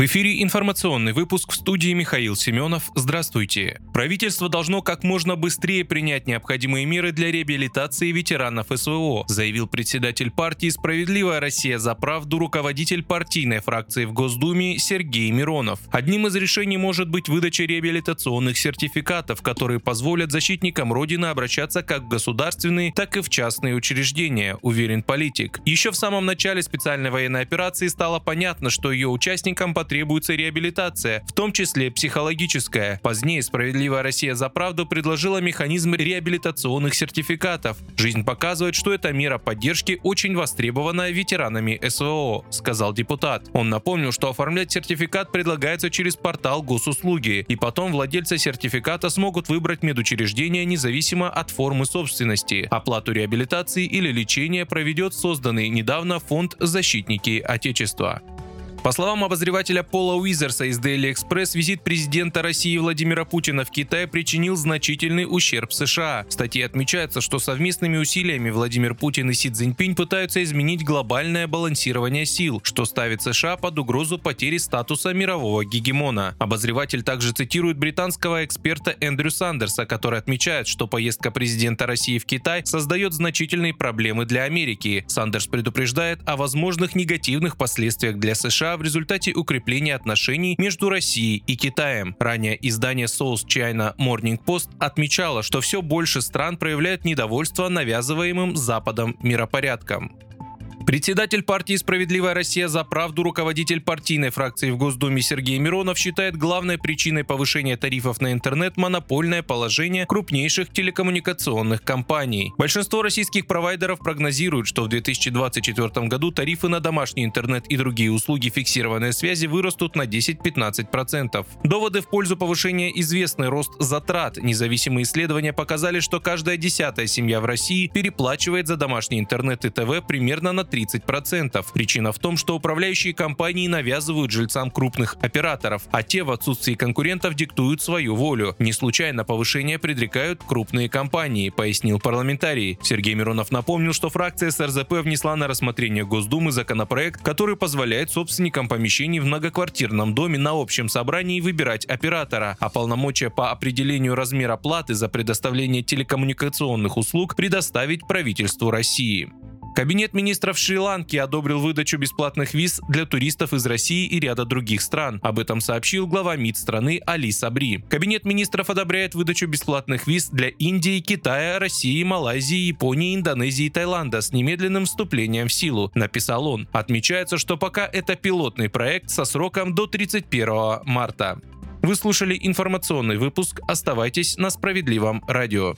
В эфире информационный выпуск в студии Михаил Семенов. Здравствуйте. Правительство должно как можно быстрее принять необходимые меры для реабилитации ветеранов СВО, заявил председатель партии «Справедливая Россия за правду» руководитель партийной фракции в Госдуме Сергей Миронов. Одним из решений может быть выдача реабилитационных сертификатов, которые позволят защитникам Родины обращаться как в государственные, так и в частные учреждения, уверен политик. Еще в самом начале специальной военной операции стало понятно, что ее участникам потребуется требуется реабилитация, в том числе психологическая. Позднее «Справедливая Россия за правду» предложила механизм реабилитационных сертификатов. Жизнь показывает, что эта мера поддержки очень востребована ветеранами СВО, сказал депутат. Он напомнил, что оформлять сертификат предлагается через портал госуслуги, и потом владельцы сертификата смогут выбрать медучреждение независимо от формы собственности. Оплату реабилитации или лечения проведет созданный недавно фонд «Защитники Отечества». По словам обозревателя Пола Уизерса из Daily Express, визит президента России Владимира Путина в Китай причинил значительный ущерб США. В статье отмечается, что совместными усилиями Владимир Путин и Си Цзиньпинь пытаются изменить глобальное балансирование сил, что ставит США под угрозу потери статуса мирового гегемона. Обозреватель также цитирует британского эксперта Эндрю Сандерса, который отмечает, что поездка президента России в Китай создает значительные проблемы для Америки. Сандерс предупреждает о возможных негативных последствиях для США в результате укрепления отношений между Россией и Китаем. Ранее издание South China Morning Post отмечало, что все больше стран проявляют недовольство навязываемым Западом миропорядком. Председатель партии «Справедливая Россия за правду», руководитель партийной фракции в Госдуме Сергей Миронов считает главной причиной повышения тарифов на интернет монопольное положение крупнейших телекоммуникационных компаний. Большинство российских провайдеров прогнозируют, что в 2024 году тарифы на домашний интернет и другие услуги фиксированной связи вырастут на 10-15%. Доводы в пользу повышения известный рост затрат. Независимые исследования показали, что каждая десятая семья в России переплачивает за домашний интернет и ТВ примерно на 30%. Причина в том, что управляющие компании навязывают жильцам крупных операторов, а те в отсутствии конкурентов диктуют свою волю. Не случайно повышение предрекают крупные компании, пояснил парламентарий. Сергей Миронов напомнил, что фракция СРЗП внесла на рассмотрение Госдумы законопроект, который позволяет собственникам помещений в многоквартирном доме на общем собрании выбирать оператора, а полномочия по определению размера платы за предоставление телекоммуникационных услуг предоставить правительству России. Кабинет министров Шри-Ланки одобрил выдачу бесплатных виз для туристов из России и ряда других стран. Об этом сообщил глава МИД страны Али Сабри. Кабинет министров одобряет выдачу бесплатных виз для Индии, Китая, России, Малайзии, Японии, Индонезии и Таиланда с немедленным вступлением в силу, написал он. Отмечается, что пока это пилотный проект со сроком до 31 марта. Вы слушали информационный выпуск. Оставайтесь на справедливом радио.